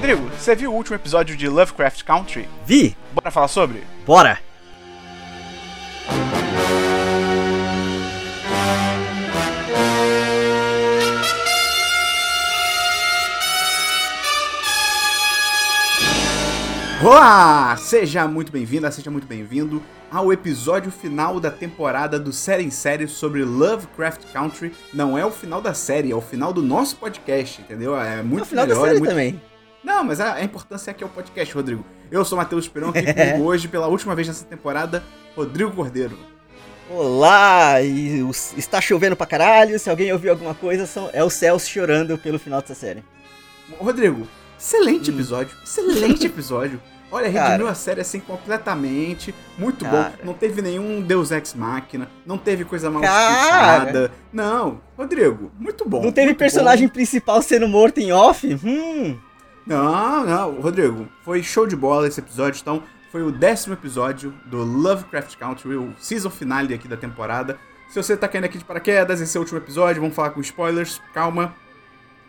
Rodrigo, você viu o último episódio de Lovecraft Country? Vi! Bora falar sobre? Bora! Olá! Seja muito bem-vinda, seja muito bem-vindo ao episódio final da temporada do Série em Série sobre Lovecraft Country. Não é o final da série, é o final do nosso podcast, entendeu? É muito É o final melhor, da série é muito... também. Não, mas a, a importância aqui é o podcast, Rodrigo. Eu sou o Matheus Peron, aqui comigo hoje, pela última vez nessa temporada, Rodrigo Cordeiro. Olá! E está chovendo pra caralho. Se alguém ouviu alguma coisa, são- é o céu chorando pelo final dessa série. Rodrigo, excelente episódio, excelente episódio. Olha, redimiu Hum. A série assim completamente. Muito Cara. bom. Não teve nenhum Deus Ex Machina. Não teve coisa mal explicada. Não, Rodrigo, muito bom. Não teve personagem bom. principal sendo morto em off? Hum! Não, não, Rodrigo, foi show de bola esse episódio. Então, foi o décimo episódio do Lovecraft Country, o season finale aqui da temporada. Se você tá caindo aqui de paraquedas, esse é o último episódio. Vamos falar com spoilers. Calma.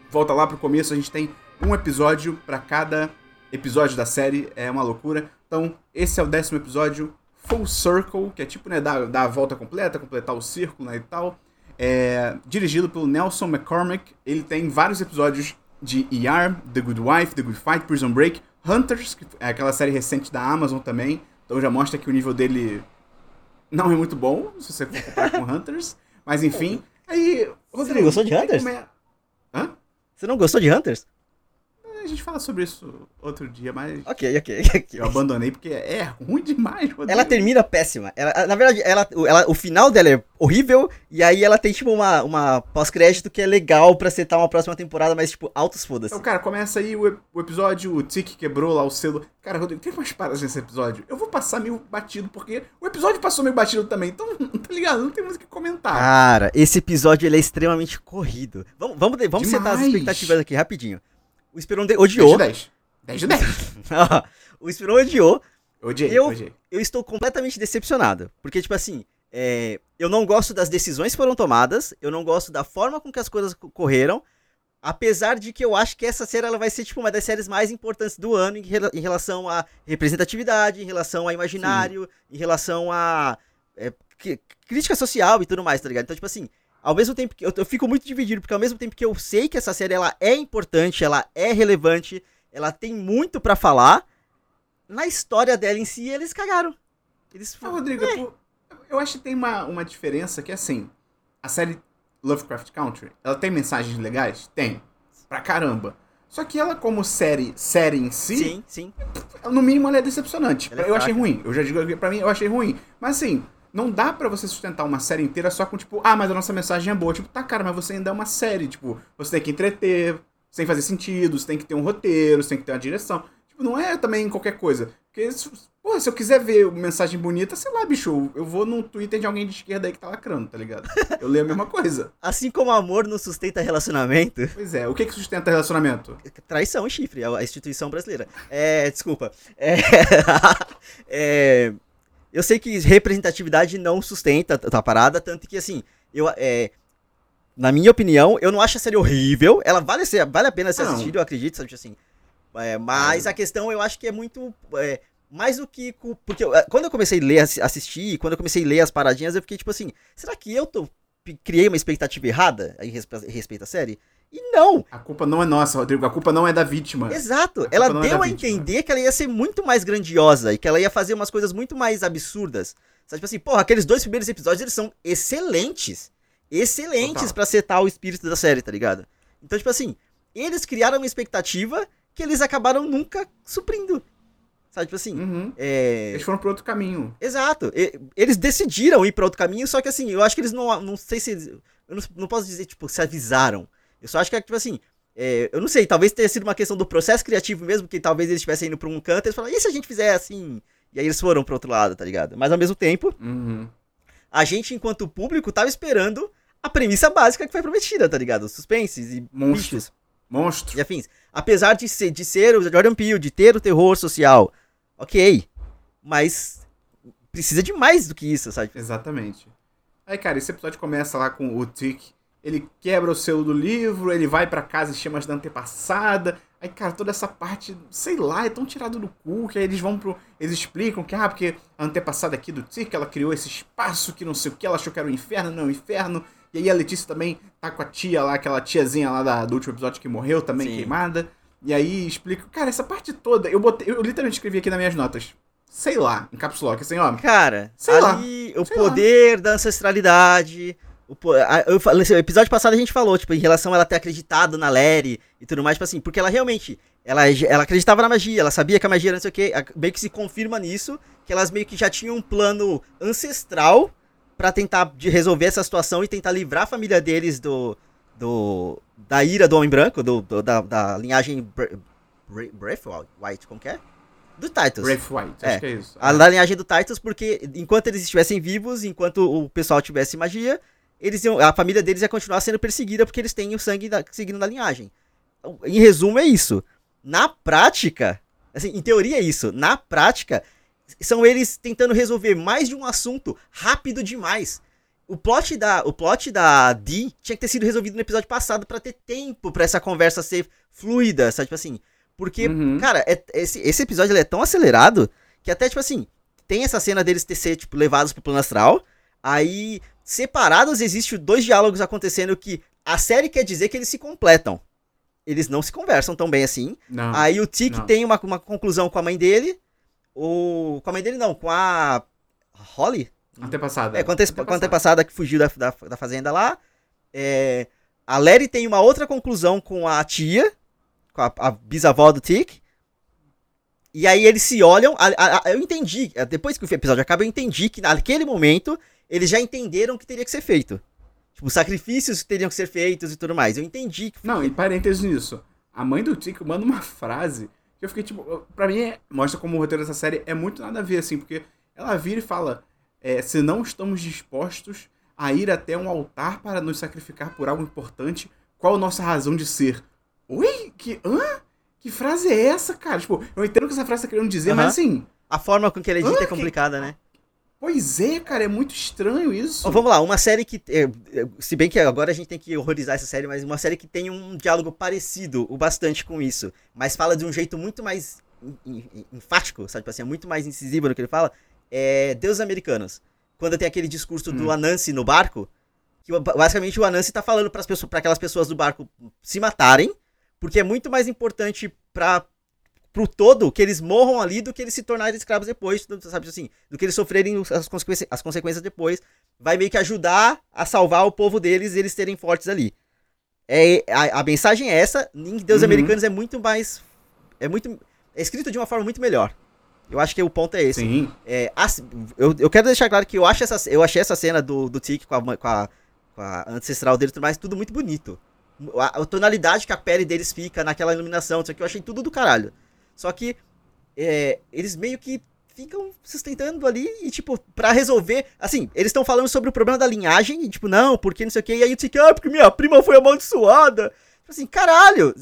Volta lá pro começo, a gente tem um episódio pra cada episódio da série, é uma loucura. Então, esse é o décimo episódio, Full Circle, que é tipo, né, dar a volta completa, completar o círculo, né, e tal. É, dirigido pelo Nelson McCormick. Ele tem vários episódios de ER, The Good Wife, The Good Fight, Prison Break, Hunters, que é aquela série recente da Amazon também. Então já mostra que o nível dele não é muito bom, se você for comparar com Hunters. Mas enfim. Aí, Rodrigo. não gostou de Hunters? Hã? Você não gostou de Hunters? A gente fala sobre isso outro dia, mas Ok, ok, ok. eu abandonei porque é ruim demais, Rodrigo. Ela termina péssima. Ela, na verdade, ela, o- ela- o final dela é horrível, e aí ela tem, tipo, uma, uma pós-crédito que é legal pra setar uma próxima temporada, mas, tipo, altos foda-se. Então, cara, começa aí o, o episódio, o Tic quebrou lá o selo. Cara, Rodrigo, tem umas paradas nesse episódio. Eu vou passar meio batido, porque o episódio passou meio batido também. Então, tá ligado? Não tem muito o que comentar. Cara, esse episódio ele é extremamente corrido. Vamos, vamos, vamos setar as expectativas aqui rapidinho. O Esperon de- 10 odiou. de 10. 10 de 10. o Esperon odiou. Odiei, Eu- odiei. Eu estou completamente decepcionado. Porque, tipo assim, é, eu não gosto das decisões que foram tomadas. Eu não gosto da forma com que as coisas co- correram. Apesar de que eu acho que essa série ela vai ser tipo uma das séries mais importantes do ano em, em relação à representatividade, em relação a imaginário, em relação a é, crítica social e tudo mais, tá ligado? Então, tipo assim, ao mesmo tempo que eu, eu fico muito dividido, porque ao mesmo tempo que eu sei que essa série ela é importante, ela é relevante, ela tem muito pra falar, na história dela em si eles cagaram. Eles Ah, Rodrigo, eu, eu acho que tem uma, uma diferença que, assim, a série Lovecraft Country, ela tem mensagens legais? Tem. Pra caramba. Só que ela, como série, série em si, Sim, sim. no mínimo ela é decepcionante. Ela é eu achei fraca. ruim. Eu já digo aqui, pra mim, eu achei ruim. Mas assim, não dá pra você sustentar uma série inteira só com, tipo, ah, mas a nossa mensagem é boa. Tipo, tá, cara, mas você ainda é uma série. Tipo, você tem que entreter, você tem que fazer sentido, você tem que ter um roteiro, você tem que ter uma direção. Tipo, não é também qualquer coisa. Porque, se, pô, se eu quiser ver uma mensagem bonita, sei lá, bicho, eu vou no Twitter de alguém de esquerda aí que tá lacrando, tá ligado? Eu leio a mesma coisa. Assim como amor não sustenta relacionamento, Pois é, o que que sustenta relacionamento? traição e chifre, a instituição brasileira. É, desculpa. É, é, eu sei que representatividade não sustenta a parada, tanto que assim, eu, é, na minha opinião, eu não acho a série horrível. Ela vale, ser, vale a pena ser Não. assistida, eu acredito, sabe assim. É, mas a questão eu acho que é muito. é, mais do que. Porque eu- é, quando eu comecei a ler, assi- assistir, quando eu comecei a ler as paradinhas, eu fiquei tipo assim: será que eu tô, criei uma expectativa errada em respeito à série? E não! A culpa não é nossa, Rodrigo. A culpa não é da vítima. Exato. Ela é deu da a entender que ela ia ser muito mais grandiosa e que ela ia fazer umas coisas muito mais absurdas. Sabe, tipo assim, porra, aqueles dois primeiros episódios, eles são excelentes. Excelentes pra setar o espírito da série, tá ligado? Então, tipo assim, eles criaram uma expectativa que eles acabaram nunca suprindo. Sabe, tipo assim, Uhum. é... Eles foram pro outro caminho. Exato. E- eles decidiram ir pra outro caminho, só que assim, eu acho que eles não. Não sei se. Eu não, não posso dizer, tipo, se avisaram. Eu só acho que é, tipo assim. é, eu não sei, talvez tenha sido uma questão do processo criativo mesmo, que talvez eles estivessem indo pra um canto e eles falaram, e se a gente fizer assim? E aí eles foram pro outro lado, tá ligado? Mas ao mesmo tempo, Uhum. a gente, enquanto público, tava esperando a premissa básica que foi prometida, tá ligado? Suspenses e Monstro. bichos Monstro. e afins. Apesar de ser, de ser o Jordan Peele, de ter o terror social, ok. Mas precisa de mais do que isso, sabe? Exatamente. Aí, cara, esse episódio começa lá com o Tick. Ele quebra o selo do livro, ele vai pra casa e chama as da antepassada. Aí, cara, toda essa parte, sei lá, é tão tirado do cu que aí eles vão pro. Eles explicam que, ah, porque a antepassada aqui do Tic, ela criou esse espaço que não sei o que, ela achou que era o inferno, não é o inferno. E aí a Letícia também tá com a tia lá, aquela tiazinha lá da, do último episódio que morreu também, Sim. queimada. E aí explica. Cara, essa parte toda, eu botei. Eu literalmente escrevi aqui nas minhas notas. Sei lá, em caps lock, assim, ó. Cara, Sei lá, ali o sei poder da ancestralidade. O, eu falei, esse episódio passado a gente falou, tipo, em relação a ela ter acreditado na Lery e tudo mais, tipo assim, porque ela realmente. Ela, ela acreditava na magia, ela sabia que a magia era não sei o que, meio que se confirma nisso, que elas meio que já tinham um plano ancestral pra tentar de resolver essa situação e tentar livrar a família deles do. do da ira do Homem Branco, do, do- da, da linhagem Bre- Bre- Braithwaite, como que é? Do Titus. Brave White, É. acho que é isso. A da linhagem do Titus, porque enquanto eles estivessem vivos, enquanto o pessoal tivesse magia, eles iam, a família deles ia continuar sendo perseguida porque eles têm o sangue da, seguindo na linhagem. Então, Em resumo, é isso. Na prática, assim, em teoria é isso. Na prática, são eles tentando resolver mais de um assunto rápido demais. O plot da, o plot da Dee tinha que ter sido resolvido no episódio passado pra ter tempo pra essa conversa ser fluida, sabe? Tipo assim, porque Uhum. Cara, é- esse, esse episódio é tão acelerado que até, tipo assim, tem essa cena deles ter ser, tipo, levados pro plano astral. Aí, separados, existe dois diálogos acontecendo que a série quer dizer que eles se completam. Eles não se conversam tão bem assim. Não. Aí o Tic não. tem uma, uma conclusão com a mãe dele. O, com a mãe dele não, com a Holly. Antepassada. É, com a ante- com a antepassada que fugiu da, da, da fazenda lá. É, a Larry tem uma outra conclusão com a tia, com a, a bisavó do Tic. E aí eles se olham. a- a- eu entendi, depois que o episódio acaba, eu entendi que naquele momento eles já entenderam o que teria que ser feito. Tipo, sacrifícios que teriam que ser feitos e tudo mais. Eu entendi que Não, e parênteses nisso. A mãe do Tico manda uma frase que eu fiquei tipo. Pra mim, é- mostra como o roteiro dessa série é muito nada a ver, assim, porque ela vira e fala: é, se não estamos dispostos a ir até um altar para nos sacrificar por algo importante, qual a nossa razão de ser? Oi? Que. hã? Que frase é essa, cara? Tipo, eu entendo o que essa frase tá querendo dizer, mas assim. a forma com que ele edita Ah, é que- complicada, né? Pois é, cara, é muito estranho isso. Vamos lá, uma série que. é, é, se bem que agora a gente tem que horrorizar essa série, mas uma série que tem um diálogo parecido o bastante com isso, mas fala de um jeito muito mais en- en- enfático, sabe? Tipo assim, é muito mais incisivo no que ele fala. É Deuses Americanos. Quando tem aquele discurso do Hum. Anansi no barco, que basicamente o Anansi tá falando para aquelas pessoas do barco se matarem, porque é muito mais importante para pro todo que eles morram ali do que eles se tornarem escravos depois, sabe assim, do que eles sofrerem as consequências, as consequências depois, vai meio que ajudar a salvar o povo deles e eles serem fortes ali. É, a, a mensagem é essa, em Deus Uhum. Americanos é muito mais é muito é escrito de uma forma muito melhor. Eu acho que o ponto é esse. Sim. É, as- eu, eu quero deixar claro que eu, acho essa, eu achei essa cena do, do Tic com a, com, a, com a ancestral dele e tudo mais, tudo muito bonito. A, a tonalidade que a pele deles fica naquela iluminação, isso aqui eu achei tudo do caralho. Só que é, eles meio que ficam sustentando ali e, tipo, pra resolver. Assim, eles estão falando sobre o problema da linhagem, e, tipo, não, porque não sei o que, e aí o Tic, ah, porque minha prima foi amaldiçoada. Tipo assim, caralho.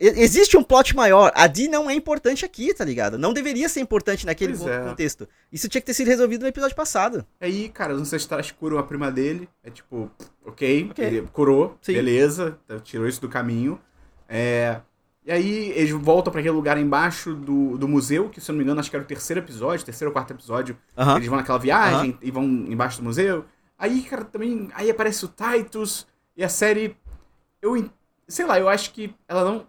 Existe um plot maior. A Dee não é importante aqui, tá ligado? Não deveria ser importante naquele é. contexto. Isso tinha que ter sido resolvido no episódio passado. Aí, cara, os ancestrais curam a prima dele. É tipo, ok, Ok. ele curou, Sim. beleza, tirou isso do caminho. É, e aí eles voltam pra aquele lugar embaixo do, do museu, que se eu não me engano, acho que era o terceiro episódio, terceiro ou quarto episódio. Aham. Eles vão naquela viagem e vão embaixo do museu. Aí, cara, também. Aí aparece o Titus e a série. Eu. Sei lá, eu acho que ela não.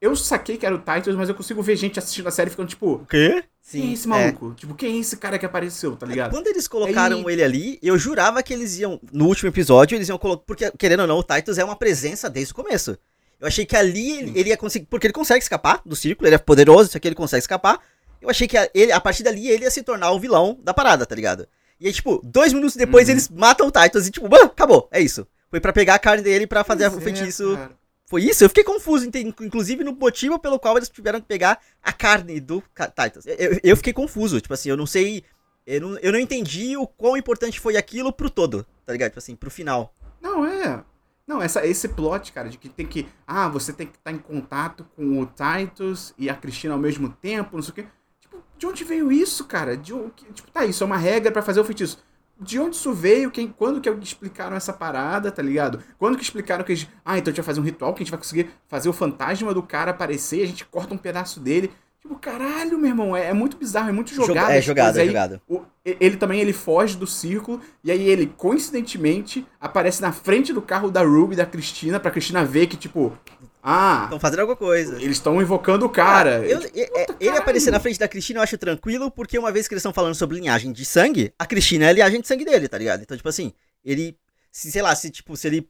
Eu saquei que era o Titus, mas eu consigo ver gente assistindo a série ficando tipo. O quê? Quem é esse maluco? Tipo, quem é esse cara que apareceu, tá ligado? Quando eles colocaram Aí- ele ali, eu jurava que eles iam. No último episódio, eles iam colocar. Porque, querendo ou não, o Titus é uma presença desde o começo. Eu achei que ali ele, ele ia conseguir. Porque ele consegue escapar do círculo, ele é poderoso, isso aqui ele consegue escapar. Eu achei que a, ele, a partir dali ele ia se tornar o vilão da parada, tá ligado? E aí, tipo, dois minutos depois Uhum. eles matam o Titus e, tipo, "Bah, acabou, é isso. Foi pra pegar a carne dele pra fazer o é, feitiço. cara. Foi isso? Eu fiquei confuso, inclusive no motivo pelo qual eles tiveram que pegar a carne do Titus. Eu, eu- eu fiquei confuso, tipo assim, eu não sei. Eu não, eu não entendi o quão importante foi aquilo pro todo, tá ligado? Tipo assim, pro final. Não, é. Não, essa, esse plot, cara, de que tem que. Ah, você tem que estar em contato com o Titus e a Cristina ao mesmo tempo, não sei o quê. Tipo, de onde veio isso, cara? De, tipo, tá, isso é uma regra pra fazer o feitiço. de onde isso veio, quem, quando que explicaram essa parada, tá ligado? Quando que explicaram que eles, ah, então a gente vai fazer um ritual que a gente vai conseguir fazer o fantasma do cara aparecer, a gente corta um pedaço dele. Tipo, caralho, meu irmão, é, é muito bizarro, é muito jogado. É jogado, é jogado. O, ele também ele foge do círculo e aí ele coincidentemente aparece na frente do carro da Ruby da Cristina pra Cristina ver que tipo, ah, estão fazendo alguma coisa. Eles estão invocando o cara. Ah, eu, tipo, é, ele aparecer na frente da Cristina eu acho tranquilo, porque uma vez que eles estão falando sobre linhagem de sangue, a Cristina é a linhagem de sangue dele, tá ligado? Então, tipo assim, ele. Se, sei lá, se tipo, se ele.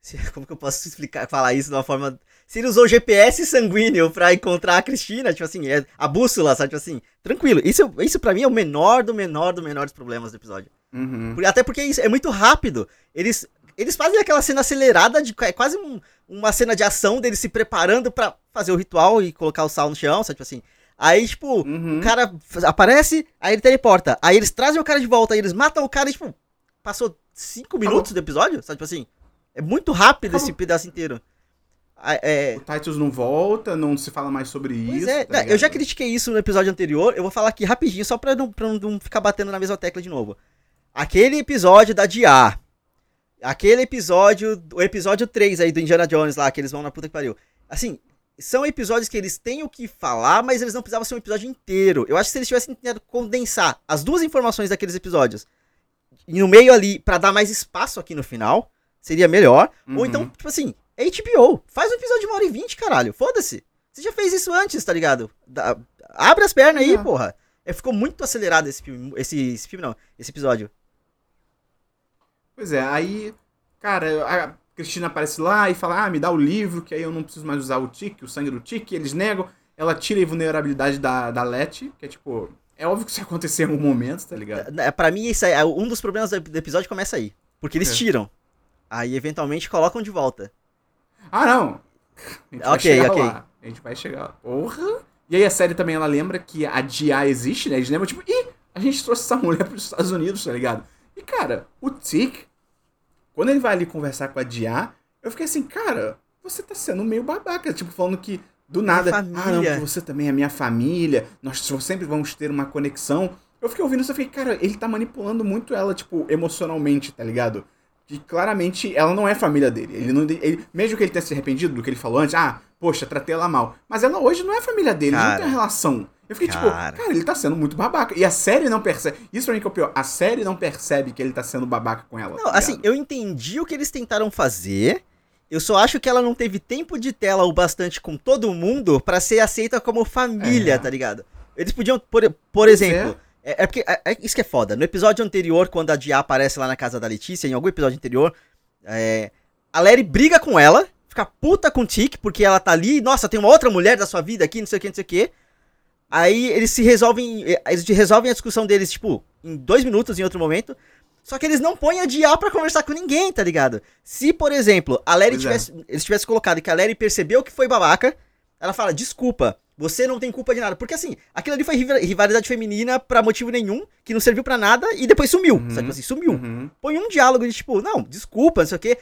Se, como que eu posso explicar, falar isso de uma forma. Se ele usou GPS sanguíneo pra encontrar a Cristina, tipo assim, é a bússola, sabe? Tipo assim, tranquilo. Isso, isso pra mim é o menor do menor do menor dos problemas do episódio. Uhum. Até porque isso é muito rápido. Eles, eles fazem aquela cena acelerada, de é quase um, uma cena de ação deles se preparando para fazer o ritual e colocar o sal no chão, sabe? Tipo assim. Aí, tipo, uhum. o cara aparece, aí ele teleporta. Aí eles trazem o cara de volta, aí eles matam o cara e, tipo, passou cinco minutos do episódio, sabe? Tipo assim. É muito rápido esse pedaço inteiro. É... O Titus não volta, não se fala mais sobre pois isso. É. Tá eu já critiquei isso no episódio anterior, eu vou falar aqui rapidinho, só pra não, pra não ficar batendo na mesma tecla de novo. Aquele episódio da Dia, aquele episódio, o episódio 3 aí do Indiana Jones lá, que eles vão na puta que pariu. Assim, são episódios que eles têm o que falar, mas eles não precisavam ser um episódio inteiro. Eu acho que se eles tivessem tentado condensar as duas informações daqueles episódios no meio ali, para dar mais espaço aqui no final, seria melhor. Uhum. Ou então, tipo assim, HBO, faz um episódio de uma hora e vinte, caralho. Foda-se. Você já fez isso antes, tá ligado? Da, abre as pernas aí, porra. É, ficou muito acelerado esse filme. Esse, esse filme não, esse episódio. Pois é, aí, cara, a Cristina aparece lá e fala: Ah, me dá o livro, que aí eu não preciso mais usar o tique, o sangue do tique. Eles negam. Ela tira a vulnerabilidade da, da Letty, que é tipo. É óbvio que isso ia acontecer em algum momento, tá ligado? É, pra mim, isso é, um dos problemas do episódio começa aí. Porque eles é. tiram. Aí, eventualmente, colocam de volta. Ah, não! ok, ok. Lá. A gente vai chegar lá. Porra! E aí a série também, ela lembra que a DIA existe, né? Eles lembram, tipo, ih, a gente trouxe essa mulher pros Estados Unidos, tá ligado? E, cara, o Tick, quando ele vai ali conversar com a Dia, eu fiquei assim, cara, você tá sendo meio babaca. Tipo, falando que do nada, ah, não, você também é minha família, nós sempre vamos ter uma conexão. Eu fiquei ouvindo isso e fiquei, cara, ele tá manipulando muito ela, tipo, emocionalmente, tá ligado? Que claramente ela não é família dele. Ele não, ele, mesmo que ele tenha se arrependido do que ele falou antes, ah, poxa, tratei ela mal. Mas ela hoje não é família dele, cara, não tem relação. Eu fiquei tipo, cara. tipo, cara, ele tá sendo muito babaca. E a série não percebe. Isso pra mim que é o pior. A série não percebe que ele tá sendo babaca com ela. Não, tá assim, eu entendi o que eles tentaram fazer. Eu só acho que ela não teve tempo de tela o bastante com todo mundo para ser aceita como família, é. tá ligado? Eles podiam, por, por exemplo. É. é, é porque. É, é, isso que é foda. No episódio anterior, quando a Dia aparece lá na casa da Letícia, em algum episódio anterior, é, a Larry briga com ela, fica puta com o Tic, porque ela tá ali, nossa, tem uma outra mulher da sua vida aqui, não sei o que, não sei o que. Aí eles se resolvem. Eles resolvem a discussão deles, tipo, em dois minutos, em outro momento. Só que eles não põem a Dia pra conversar com ninguém, tá ligado? Se, por exemplo, a Larry é. tivesse. É. Eles tivessem colocado que a Larry percebeu que foi babaca, ela fala, desculpa, você não tem culpa de nada. Porque assim, aquilo ali foi rivalidade feminina pra motivo nenhum, que não serviu pra nada, e depois sumiu. Uhum. Sabe tipo assim, sumiu. Uhum. Põe um diálogo de tipo, não, desculpa, não sei o quê.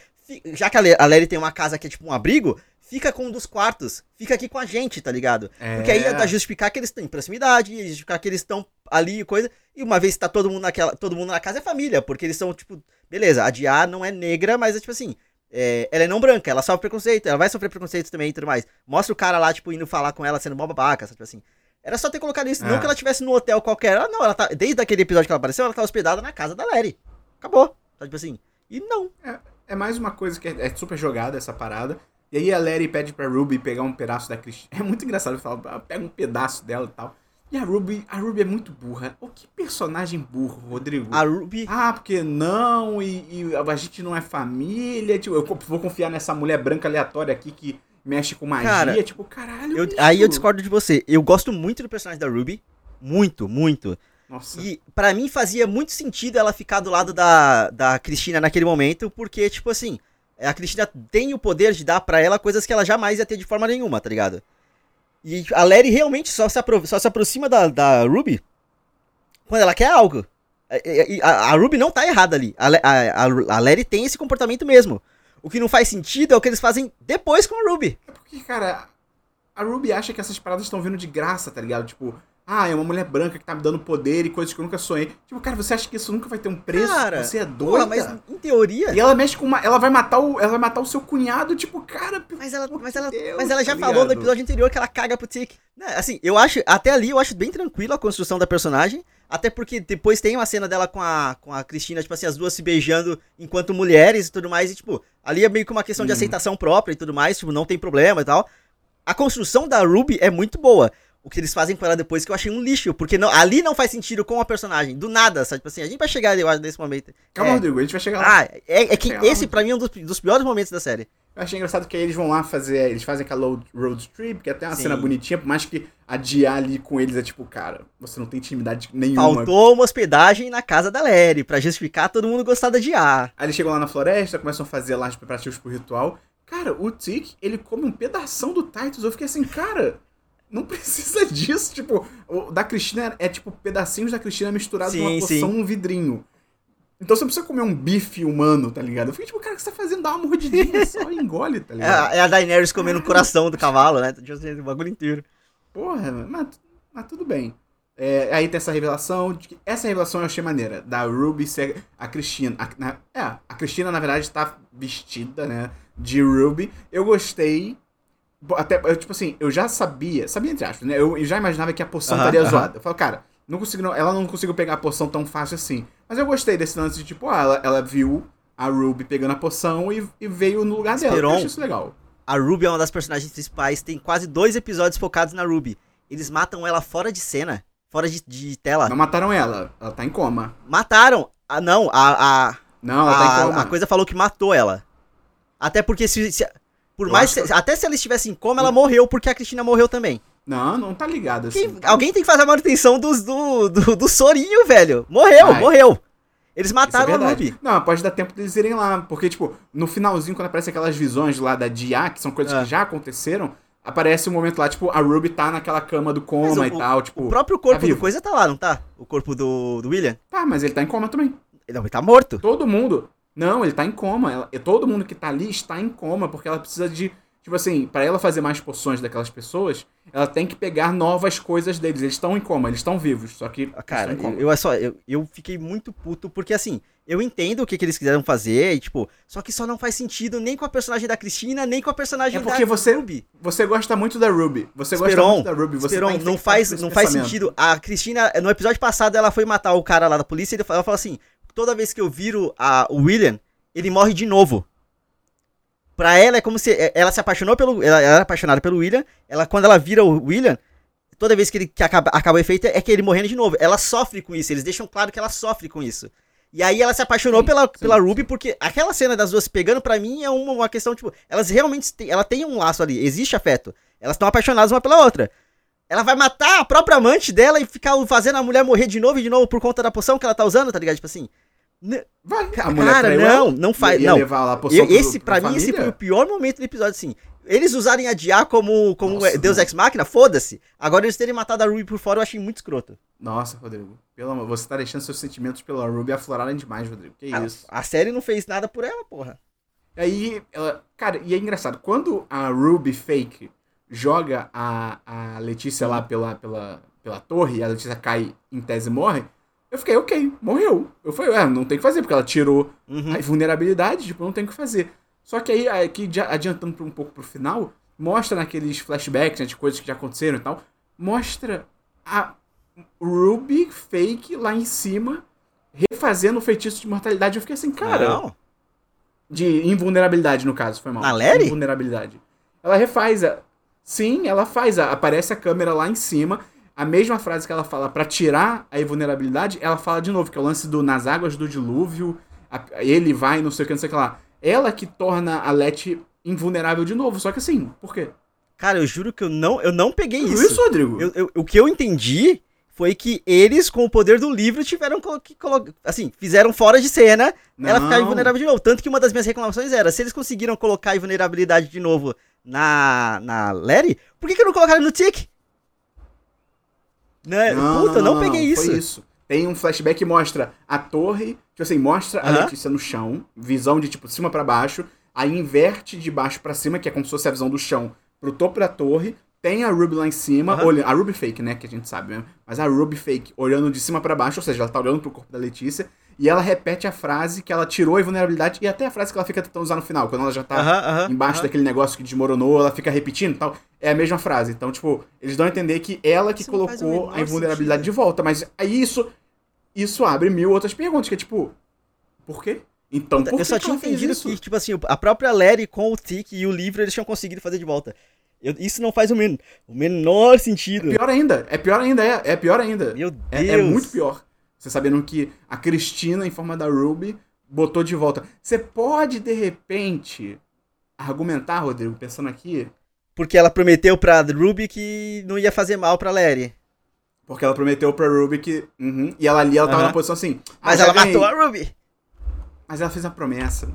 Já que a Larry tem uma casa que é tipo um abrigo, fica com um dos quartos, fica aqui com a gente, tá ligado? É. Porque aí dá justificar que eles estão em proximidade, justificar que eles estão ali e coisa. E uma vez que tá todo mundo naquela, todo mundo na casa é família, porque eles são tipo, beleza, a Dia não é negra, mas é tipo assim, é, ela é não branca, ela sofre preconceito, ela vai sofrer preconceito também e tudo mais. Mostra o cara lá, tipo, indo falar com ela sendo mó babaca, tipo assim. Era só ter colocado isso, é. não que ela estivesse no hotel qualquer. Ela, não, ela tá. Desde aquele episódio que ela apareceu, ela tá hospedada na casa da Larry. Acabou. Tá, tipo assim. E não. É, é mais uma coisa que é, é super jogada essa parada. E aí a Larry pede pra Ruby pegar um pedaço da Cristina. É muito engraçado, ela pega um pedaço dela e tal. E a Ruby, a Ruby é muito burra. O que personagem burro, Rodrigo? A Ruby. Ah, porque não, e, e, a gente não é família. Tipo, eu vou confiar nessa mulher branca aleatória aqui que mexe com magia. Cara, tipo, caralho. Eu, aí eu discordo de você. Eu gosto muito do personagem da Ruby. Muito, muito. Nossa. E para mim fazia muito sentido ela ficar do lado da, da Cristina naquele momento, porque, tipo assim, a Cristina tem o poder de dar para ela coisas que ela jamais ia ter de forma nenhuma, tá ligado? E a Larry realmente só se, só se aproxima da, da Ruby quando ela quer algo. A, a, Ruby não tá errada ali. A, a, a, Larry tem esse comportamento mesmo. O que não faz sentido é o que eles fazem depois com a Ruby. É porque, cara, a Ruby acha que essas paradas estão vindo de graça, tá ligado? Tipo, ah, é uma mulher branca que tá me dando poder e coisas que eu nunca sonhei. Tipo, cara, você acha que isso nunca vai ter um preço? Cara, você é doida? Porra, mas em teoria. E ela mexe com uma. Ela vai matar o. Ela vai matar o seu cunhado, tipo, cara. Mas ela, mas ela, Deus, mas ela já tá falou no episódio anterior que ela caga pro Tic. Né, Assim, eu acho. Até ali eu acho bem tranquilo a construção da personagem. Até porque depois tem uma cena dela com a, com a Cristina, tipo assim, as duas se beijando enquanto mulheres e tudo mais. E, tipo, ali é meio que uma questão de Uhum. aceitação própria e tudo mais. Tipo, não tem problema e tal. A construção da Ruby é muito boa. O que eles fazem com ela depois que eu achei um lixo. Porque não, ali não faz sentido com a personagem. Do nada, sabe? Tipo assim, a gente vai chegar, eu acho, nesse momento. Calma, É. Rodrigo, a gente vai chegar lá. Ah, é, é que lá, esse pra mim é um dos, dos piores momentos da série. Eu achei engraçado que aí eles vão lá fazer. Eles fazem aquela road- trip, que até é uma Sim. cena bonitinha, por mais que adiar ali com eles é tipo, cara, você não tem intimidade nenhuma. Faltou uma hospedagem na casa da Larry, pra justificar todo mundo gostar da Dia. Aí eles chegam lá na floresta, começam a fazer lá os preparativos pro ritual. Cara, o Tic, ele come um pedação do Titus. Eu fiquei assim, cara, não precisa disso. Tipo, o da Cristina é tipo pedacinhos da Cristina misturados Sim, numa poção, um vidrinho. Então você não precisa comer um bife humano, tá ligado? Eu fiquei tipo, cara, o que você tá fazendo? Dá uma mordidinha só e engole, tá É, ligado? a- é a Daenerys comendo o coração do cavalo, né? Tipo assim, O bagulho inteiro. Porra, mas, mas tudo bem. É, aí tem essa revelação, de que essa revelação eu achei maneira, da Ruby ser a Cristina. A, na- é, a Cristina, na verdade, tá vestida, né, de Ruby. Eu gostei. Até, eu, tipo assim, eu já sabia, sabia entre aspas, né? Eu, eu já imaginava que a poção Aham, estaria zoada. Eu falo, cara, não consigo, não- ela não conseguiu pegar a poção tão fácil assim. Mas eu gostei desse lance de, tipo, ah, ela, ela viu a Ruby pegando a poção e, e veio no lugar dela. Eu Esperon. achei isso legal. A Ruby é uma das personagens principais, tem quase dois episódios focados na Ruby. Eles matam ela fora de cena, fora de, de tela. Não mataram ela, ela tá em coma. Mataram! Ah, não, a, a, Não, ela tá em a, coma. a coisa falou que matou ela. Até porque se. se- por Eu mais. se- até se ela estivesse em coma, ela morreu porque a Cristina morreu também. Não, não tá ligado assim. Quem- alguém tem que fazer a manutenção dos, do, do, do Sorinho, velho. Morreu, Vai. morreu. Eles é mataram a verdade. Ruby. Não, pode dar tempo deles irem lá. Porque, tipo, no finalzinho, quando aparecem aquelas visões lá da Dia, que são coisas É. que já aconteceram, aparece um momento lá, tipo, a Ruby tá naquela cama do coma o- e tal, tipo. O próprio corpo do vivo. coisa tá lá, não tá? O corpo do, do William? Tá, mas ele tá em coma também. Não, ele tá morto. Todo mundo. Não, ele tá em coma. Ela- e todo mundo que tá ali está em coma, porque ela precisa de. Tipo assim, pra ela fazer mais poções daquelas pessoas, ela tem que pegar novas coisas deles. Eles estão em coma, eles estão vivos, só que. Cara, eu, eu, é só, eu, eu fiquei muito puto, porque assim, eu entendo o que, que eles quiseram fazer, e tipo, só que só não faz sentido nem com a personagem da Cristina, nem com a personagem É porque da você- Ruby. Você gosta muito da Ruby. Você gosta Esperon, muito da Ruby. Você Esperon, tá não faz, não faz sentido. A Cristina, no episódio passado, ela foi matar o cara lá da polícia e ela falou assim: toda vez que eu viro a, o William, ele morre de novo. Pra ela é como se. é- Ela se apaixonou pelo. Ela, ela era apaixonada pelo William. Ela, quando ela vira o William, toda vez que, ele, que acaba, acaba o efeito é que ele morrendo de novo. Ela sofre com isso. Eles deixam claro que ela sofre com isso. E aí ela se apaixonou Sim, pela, sim, pela sim. Ruby, porque aquela cena das duas pegando, pra mim, é uma, uma questão, tipo, elas realmente têm, ela tem um laço ali, existe afeto. Elas estão apaixonadas uma pela outra. Ela vai matar a própria amante dela e ficar fazendo a mulher morrer de novo e de novo por conta da poção que ela tá usando, tá ligado? Tipo assim. N- Vai, a Cara, não, ela, não faz. Não. Eu- esse, pra mim, esse foi o família? pior momento do episódio, assim. Eles usarem a Dia como, como Nossa, Deus não. Ex Machina, foda-se. Agora eles terem matado a Ruby por fora, eu achei muito escroto. Nossa, Rodrigo. Pelo amor, você tá deixando seus sentimentos pela Ruby aflorarem demais, Rodrigo. Que A, isso? a série não fez nada por ela, porra. Aí, ela. Cara, e é engraçado. Quando a Ruby fake joga a, a Letícia lá pela, pela, pela torre e a Letícia cai em tese e morre, eu fiquei, ok, morreu. Eu falei, é, não tem o que fazer, porque ela tirou Uhum. a vulnerabilidade, tipo, não tem o que fazer. Só que aí, aqui, adiantando um pouco pro final, mostra naqueles flashbacks, né, de coisas que já aconteceram e tal, mostra a Ruby fake lá em cima, refazendo o feitiço de mortalidade. Eu fiquei assim, cara. Não. De invulnerabilidade, no caso, foi mal. Na Larry? Invulnerabilidade. Ela refaz a. Sim, ela faz. A... Aparece a câmera lá em cima. A mesma frase que ela fala pra tirar a invulnerabilidade, ela fala de novo, que é o lance do nas águas do dilúvio. a- Ele vai, não sei o que, não sei o que lá. Ela que torna a Letty invulnerável de novo. Só que assim, por quê? Cara, eu juro que eu não, eu não peguei isso. isso, Rodrigo? Eu- eu- o que eu entendi foi que eles, com o poder do livro, tiveram que colo- assim, fizeram fora de cena ela Não. ficar invulnerável de novo. Tanto que uma das minhas reclamações era, se eles conseguiram colocar a invulnerabilidade de novo na, na Larry, por que, que não colocaram no Tick? Né? Puta, eu não, peguei isso. Foi isso. Tem um flashback que mostra a torre, tipo assim, mostra a Aham. Letícia no chão, visão de tipo de cima pra baixo, aí inverte de baixo pra cima, que é como se fosse a visão do chão, pro topo da torre, tem a Ruby lá em cima, olha, a Ruby fake, né, que a gente sabe mesmo, mas a Ruby fake olhando de cima pra baixo, ou seja, ela tá olhando pro corpo da Letícia, e ela repete a frase que ela tirou a invulnerabilidade, e até a frase que ela fica tentando usar no final, quando ela já tá Aham, aham, embaixo aham. daquele negócio que desmoronou, ela fica repetindo e tal. É a mesma frase. Então, tipo, eles dão a entender que ela que Isso colocou a invulnerabilidade sentido. de volta. Mas aí isso, isso abre mil outras perguntas, que é tipo, por quê? Então, por eu que só que tinha entendido isso? que, tipo assim, a própria Larry com o Tick e o livro eles tinham conseguido fazer de volta. Eu- isso não faz o, men o menor sentido. Pior ainda, é pior ainda, é, é pior ainda. Meu É, Deus. é muito pior. Você sabendo que a Cristina, em forma da Ruby, botou de volta. Você pode, de repente, argumentar, Rodrigo, pensando aqui, Porque ela prometeu pra Ruby que não ia fazer mal pra Larry. porque ela prometeu pra Ruby que. uhum, e ela ali, ela tava Aham. na posição assim. ah, Mas ela ganhei. matou a Ruby. Mas ela fez a promessa.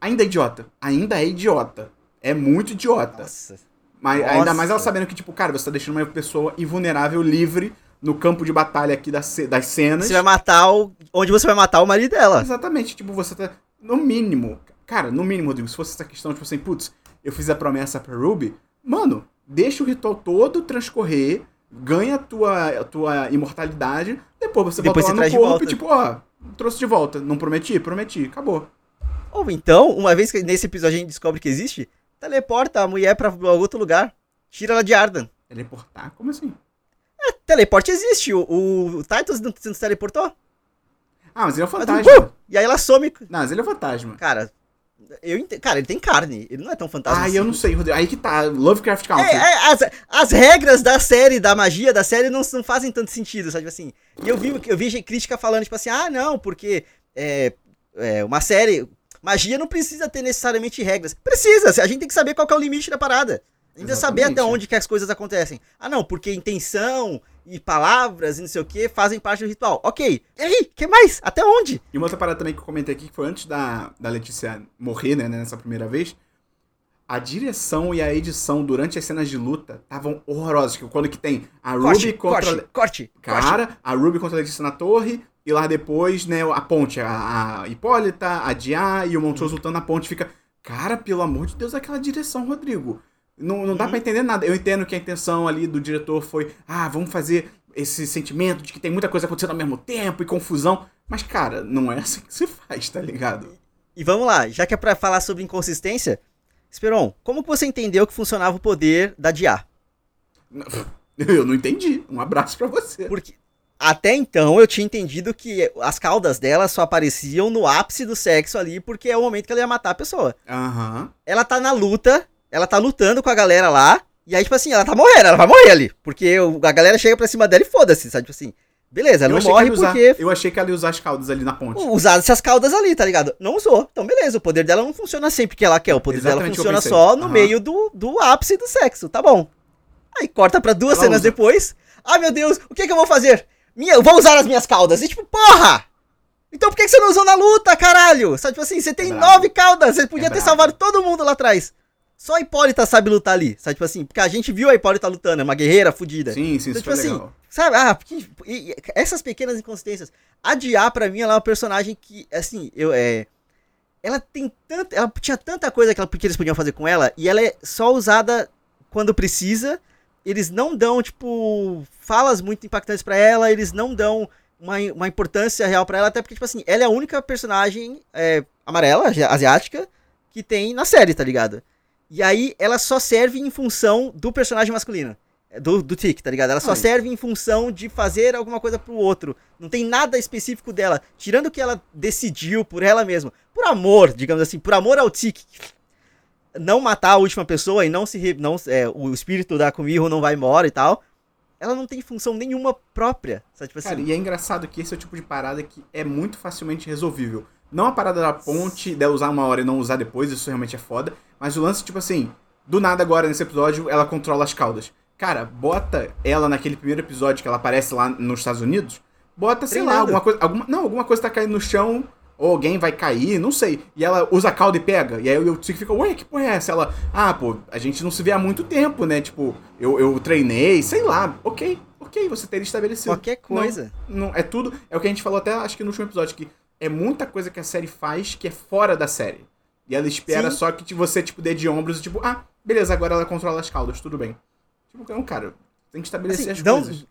Ainda é idiota. Ainda é idiota. É muito idiota. Nossa. Mas Nossa. ainda mais ela sabendo que, tipo, cara, você tá deixando uma pessoa invulnerável, livre, no campo de batalha aqui das, das cenas. Você vai matar o. Onde você vai matar o marido dela. Exatamente, tipo, você tá. No mínimo. Cara, no mínimo, Rodrigo, se fosse essa questão, tipo assim, putz, eu fiz a promessa pra Ruby, mano, deixa o ritual todo transcorrer, ganha a tua, a tua imortalidade, depois você Depois volta você no corpo e, tipo, ó, trouxe de volta. Não prometi? Prometi, acabou. Ou então, uma vez que nesse episódio a gente descobre que existe, teleporta a mulher pra outro lugar. Tira ela de Ardan. Teleportar? Como assim? Teleporte existe. O, o, o Titus não se teleportou. Ah, mas ele é um Mas, fantasma. uh, e aí ela some. Não, mas ele é um fantasma. Cara, eu ente... Cara, ele tem carne. Ele não é tão fantasma. Ah, assim. eu não sei, Rodrigo. Aí que tá, Lovecraft Country. É, é, as, as regras da série, da magia da série, não, não fazem tanto sentido, sabe? Assim, e eu vi, eu vi crítica falando, tipo assim, ah, não, porque é, é, uma série. Magia não precisa ter necessariamente regras. Precisa, a gente tem que saber qual é o limite da parada. A gente tem que saber até Exatamente. onde que as coisas acontecem. Ah, não, porque intenção e palavras e não sei o que fazem parte do ritual. Ok. E aí, que mais? Até onde? E uma outra parada também que eu comentei aqui, que foi antes da, da Letícia morrer, né, nessa primeira vez, a direção e a edição durante as cenas de luta estavam horrorosas. Quando que tem a Ruby Corte, contra... corte, corte, corte. Cara, a Ruby contra a Letícia na torre, e lá depois, né, a ponte, a, a Hipólita, a Dia e o Montrose lutando na ponte, fica... Cara, pelo amor de Deus, aquela direção, Rodrigo. Não, não dá Uhum. pra entender nada. Eu entendo que a intenção ali do diretor foi, ah, vamos fazer esse sentimento de que tem muita coisa acontecendo ao mesmo tempo e confusão. Mas, cara, não é assim que se faz, tá ligado? E vamos lá, já que é pra falar sobre inconsistência, Esperon, como que você entendeu que funcionava o poder da Dia? Eu não entendi. Um abraço pra você. Porque até então eu tinha entendido que as caudas dela só apareciam no ápice do sexo ali, porque é o momento que ela ia matar a pessoa. Aham. Ela tá na luta, ela tá lutando com a galera lá, e aí, tipo assim, ela tá morrendo, ela vai morrer ali. Porque o- a galera chega pra cima dela e foda-se, sabe? Tipo assim, beleza, ela Eu não morre ela ia usar- porque Eu achei que ela ia usar as caudas ali na ponte. usar essas caudas ali, tá ligado? Não usou. Então, beleza, o poder dela não funciona sempre que ela quer. O poder Exatamente dela funciona só no Aham. meio do, do ápice do sexo, tá bom. Aí corta pra duas Ela cenas usa. depois. Ah, meu Deus, o que que eu vou fazer? Minha, eu vou usar as minhas caudas. E tipo, porra! Então por que, que você não usou na luta, caralho? Sabe, tipo assim, você tem É nove caudas, você podia É ter salvado todo mundo lá atrás. Só a Hipólita sabe lutar ali, sabe, tipo assim, porque a gente viu a Hipólita lutando, é uma guerreira fodida. Sim, sim, Então, tipo assim, legal. Sabe? Ah, porque, e- e essas pequenas inconsistências. A Dia, pra mim, ela é uma personagem que, assim, eu é. Ela tem tanta. Ela tinha tanta coisa que, ela, que eles podiam fazer com ela, e ela é só usada quando precisa. Eles não dão, tipo, falas muito impactantes pra ela, eles não dão uma, uma importância real pra ela, até porque, tipo assim, ela é a única personagem é, amarela, asi- asiática, que tem na série, tá ligado? E aí ela só serve em função do personagem masculino. é, Do, do Tic, tá ligado? Ela só Ai. serve em função de fazer alguma coisa pro outro. Não tem nada específico dela. Tirando que ela decidiu por ela mesma. Por amor, digamos assim, por amor ao Tic. Não matar a última pessoa e não se. Não, é, o espírito da Kumiho não vai embora e tal. Ela não tem função nenhuma própria. Sabe? Tipo assim, Cara, e é engraçado que esse é o tipo de parada que é muito facilmente resolvível. Não a parada da ponte, dela usar uma hora e não usar depois, isso realmente é foda. Mas o lance, tipo assim, do nada agora nesse episódio, ela controla as caudas. Cara, bota ela naquele primeiro episódio que ela aparece lá nos Estados Unidos. Bota, sei lá, alguma coisa. Alguma, não, alguma coisa tá caindo no chão, ou alguém vai cair, não sei. E ela usa a cauda e pega. E aí o Tic fica, ué, que porra é essa? Ela, ah, pô, a gente não se vê há muito tempo, né? Tipo, eu, eu treinei, sei lá. Ok, ok, você teria estabelecido. qualquer Não, coisa. não, é tudo. É o que a gente falou até, acho que no último episódio, que é muita coisa que a série faz que é fora da série. E ela espera Sim. só que te- você, tipo, dê de ombros e tipo, ah, beleza, agora ela controla as caudas, tudo bem. Tipo, não, cara, tem que estabelecer Assim, as não- coisas.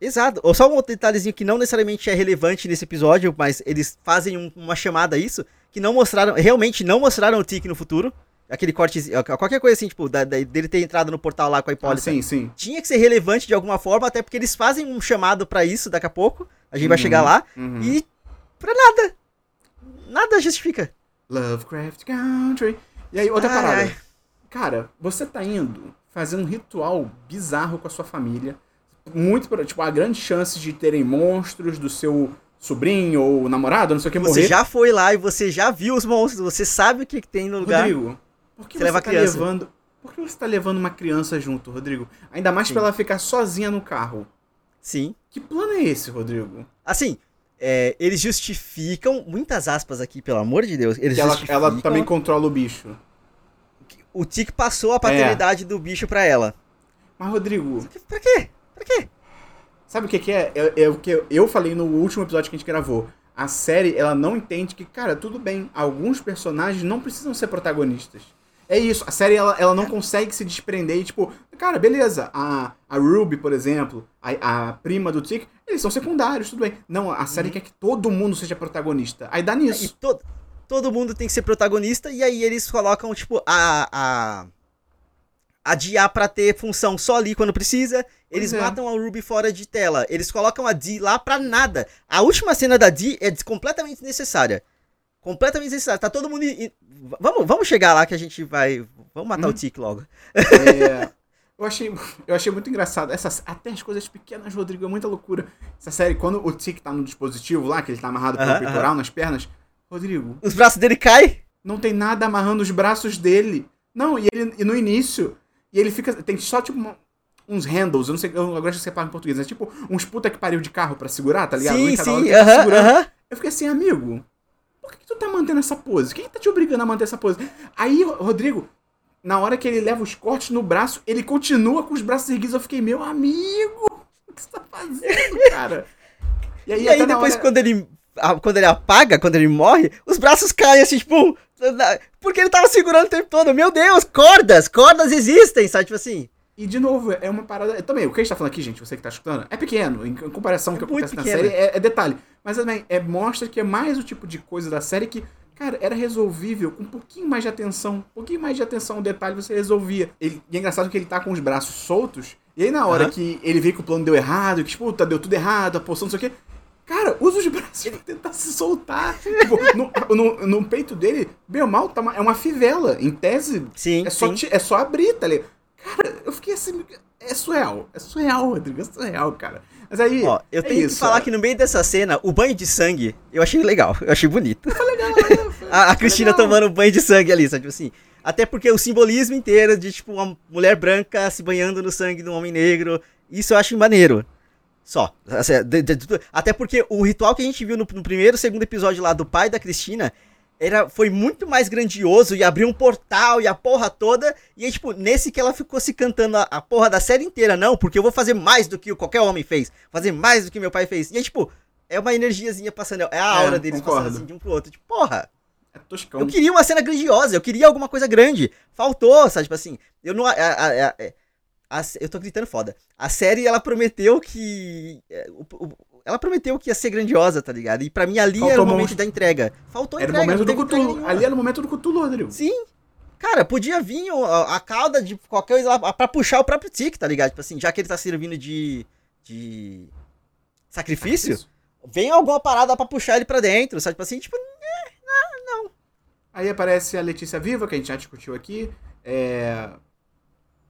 Exato. Ou só um outro detalhezinho que não necessariamente é relevante nesse episódio, mas eles fazem um- uma chamada a isso, que não mostraram, realmente não mostraram o Tiki no futuro. Aquele corte, qualquer coisa assim, tipo, da- da- dele ter entrado no portal lá com a Ah, Hipólita. sim, sim. Tinha que ser relevante de alguma forma, até porque eles fazem um chamado pra isso daqui a pouco. A gente vai Uhum, chegar lá. uhum. E pra nada. Nada justifica. Lovecraft Country. E aí, outra Ai, parada. ai. Cara, você tá indo fazer um ritual bizarro com a sua família. Muito, tipo, há grandes chances de terem monstros do seu sobrinho ou namorado, não sei o que, Você morrer. já foi lá e você já viu os monstros, você sabe o que, que tem no lugar. Rodrigo, por que Você você, leva tá criança. levando... Por que você tá levando uma criança junto, Rodrigo? Ainda mais Sim. pra ela ficar sozinha no carro. Sim. Que plano é esse, Rodrigo? Assim, é, eles justificam, muitas aspas aqui, pelo amor de Deus, eles ela, ela também controla o bicho. o Tic passou a paternidade do bicho pra ela. Mas, Rodrigo, Pra quê? Pra quê? Sabe o que, que é? é? é o que eu falei no último episódio que a gente gravou. A série, ela não entende que, cara, tudo bem, alguns personagens não precisam ser protagonistas. É isso, a série, ela, ela não consegue se desprender e, tipo, cara, beleza, a, a Ruby, por exemplo, a, a prima do Tick, eles são secundários, tudo bem. Não, a série quer que todo mundo seja protagonista. Aí dá E nisso. to- todo mundo tem que ser protagonista, e aí eles colocam, tipo, a. a adiar pra ter função só ali quando precisa. Eles é. matam a Ruby fora de tela. Eles colocam a Dee lá pra nada. A última cena da Dee é completamente desnecessária. Completamente desnecessária. Tá todo mundo. i- i- Vamos, vamos chegar lá que a gente vai. Vamos matar Hum. o Tic logo. É, eu, achei, eu achei muito engraçado. Essas, até as coisas pequenas, Rodrigo, é muita loucura. Essa série, quando o Tick tá no dispositivo lá, que ele tá amarrado pelo Aham, peitoral nas pernas, Rodrigo, Os braços dele caem. não tem nada amarrando os braços dele. Não, e ele e no início, e ele fica. Tem só tipo uma- uns handles, eu não sei, eu agora já separo em português, é tipo uns puta que pariu de carro pra segurar, tá ligado? Sim, sim. que tá segurando. aham. Eu fiquei assim, amigo, por que, que tu tá mantendo essa pose? Quem tá te obrigando a manter essa pose? Aí, Rodrigo, na hora que ele leva os cortes no braço, ele continua com os braços erguidos. Eu fiquei, meu amigo, o que você tá fazendo, cara? E aí na depois hora- quando ele quando ele apaga, quando ele morre, os braços caem assim, tipo, porque ele tava segurando o tempo todo. Meu Deus, cordas, cordas existem, sabe? Tipo assim. E de novo, é uma parada. Também, o que a gente tá falando aqui, gente, você que tá escutando, é pequeno. Em comparação É com o que acontece na pequeno. série, é, é detalhe. Mas também, é, mostra que é mais o tipo de coisa da série que, cara, era resolvível com um pouquinho mais de atenção. Um pouquinho mais de atenção ao detalhe você resolvia. Ele- e é engraçado que ele tá com os braços soltos. E aí, na hora Aham. que ele vê que o plano deu errado, que, tipo, puta, deu tudo errado, a poção, não sei o quê. Cara, usa os braços pra tentar se soltar. tipo, no, no, no peito dele, bem ou mal, tá uma- é uma fivela. Em tese, Sim, é só, sim. ti- é só abrir, tá ligado? Cara, eu fiquei assim. É surreal. É surreal, Rodrigo. É surreal, cara. Mas aí. Ó, eu é tenho isso, que falar é. que no meio dessa cena, o banho de sangue, eu achei legal, eu achei bonito. Legal, é, foi- A, a foi Cristina legal. tomando banho de sangue ali, sabe? Tipo assim. Até porque o simbolismo inteiro de, tipo, uma mulher branca se banhando no sangue de um homem negro, isso eu acho maneiro. Só. De- Até porque o ritual que a gente viu no, no primeiro segundo episódio lá do pai da Cristina era, foi muito mais grandioso e abriu um portal e a porra toda. E aí, tipo, nesse que ela ficou se cantando a, a porra da série inteira, não, porque eu vou fazer mais do que qualquer homem fez. Fazer mais do que meu pai fez. E aí, tipo, é uma energiazinha passando, é a aura deles concordo. passando assim de um pro outro. Tipo, porra. É toscão. Eu queria uma cena grandiosa, eu queria alguma coisa grande. Faltou, sabe? Tipo assim, eu não. A, a- a- a- eu tô gritando foda. A série, ela prometeu que. é, o- o- ela prometeu que ia ser grandiosa, tá ligado? E pra mim ali Faltou era o monstro. momento da entrega. Faltou Era o entrega. momento não do teve entrega Cthulhu. Ali era o momento do Cthulhu, Rodrigo. Sim. Cara, podia vir o- a, a cauda de qualquer coisa lá pra puxar o próprio Tic, tá ligado? Tipo assim, já que ele tá servindo de. de. sacrifício, vem alguma parada pra puxar ele pra dentro, sabe? Tipo assim, tipo, Aí aparece a Letícia Viva, que a gente já discutiu aqui. É...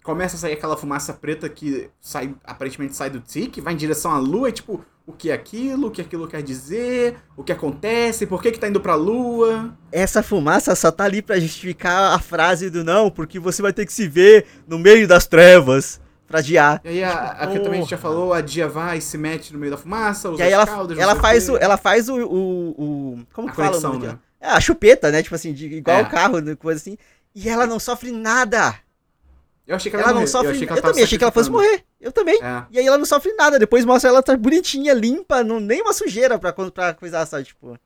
Começa a sair aquela fumaça preta que sai, aparentemente sai do Tic, vai em direção à lua, e tipo, o que é aquilo, o que aquilo quer dizer, o que acontece, por que que tá indo pra lua. essa fumaça só tá ali pra justificar a frase do não, porque você vai ter que se ver no meio das trevas pra adiar. E aí, a, a que também a gente já falou, a Dia vai e se mete no meio da fumaça, usa E aí ela, caudas, não ela faz o, ela faz o, o, o- como A que fala o nome né? É, a chupeta, né? Tipo assim, de, igual É. o carro, né, coisa assim. E ela não sofre nada. Eu achei que ela, Ela, não sofre Eu, achei que Eu, ela tava também achei que ela fosse morrer. Eu também. É. E aí ela não sofre nada. Depois mostra ela tá bonitinha, limpa, não, nem uma sujeira pra, pra coisar, sabe? Tipo.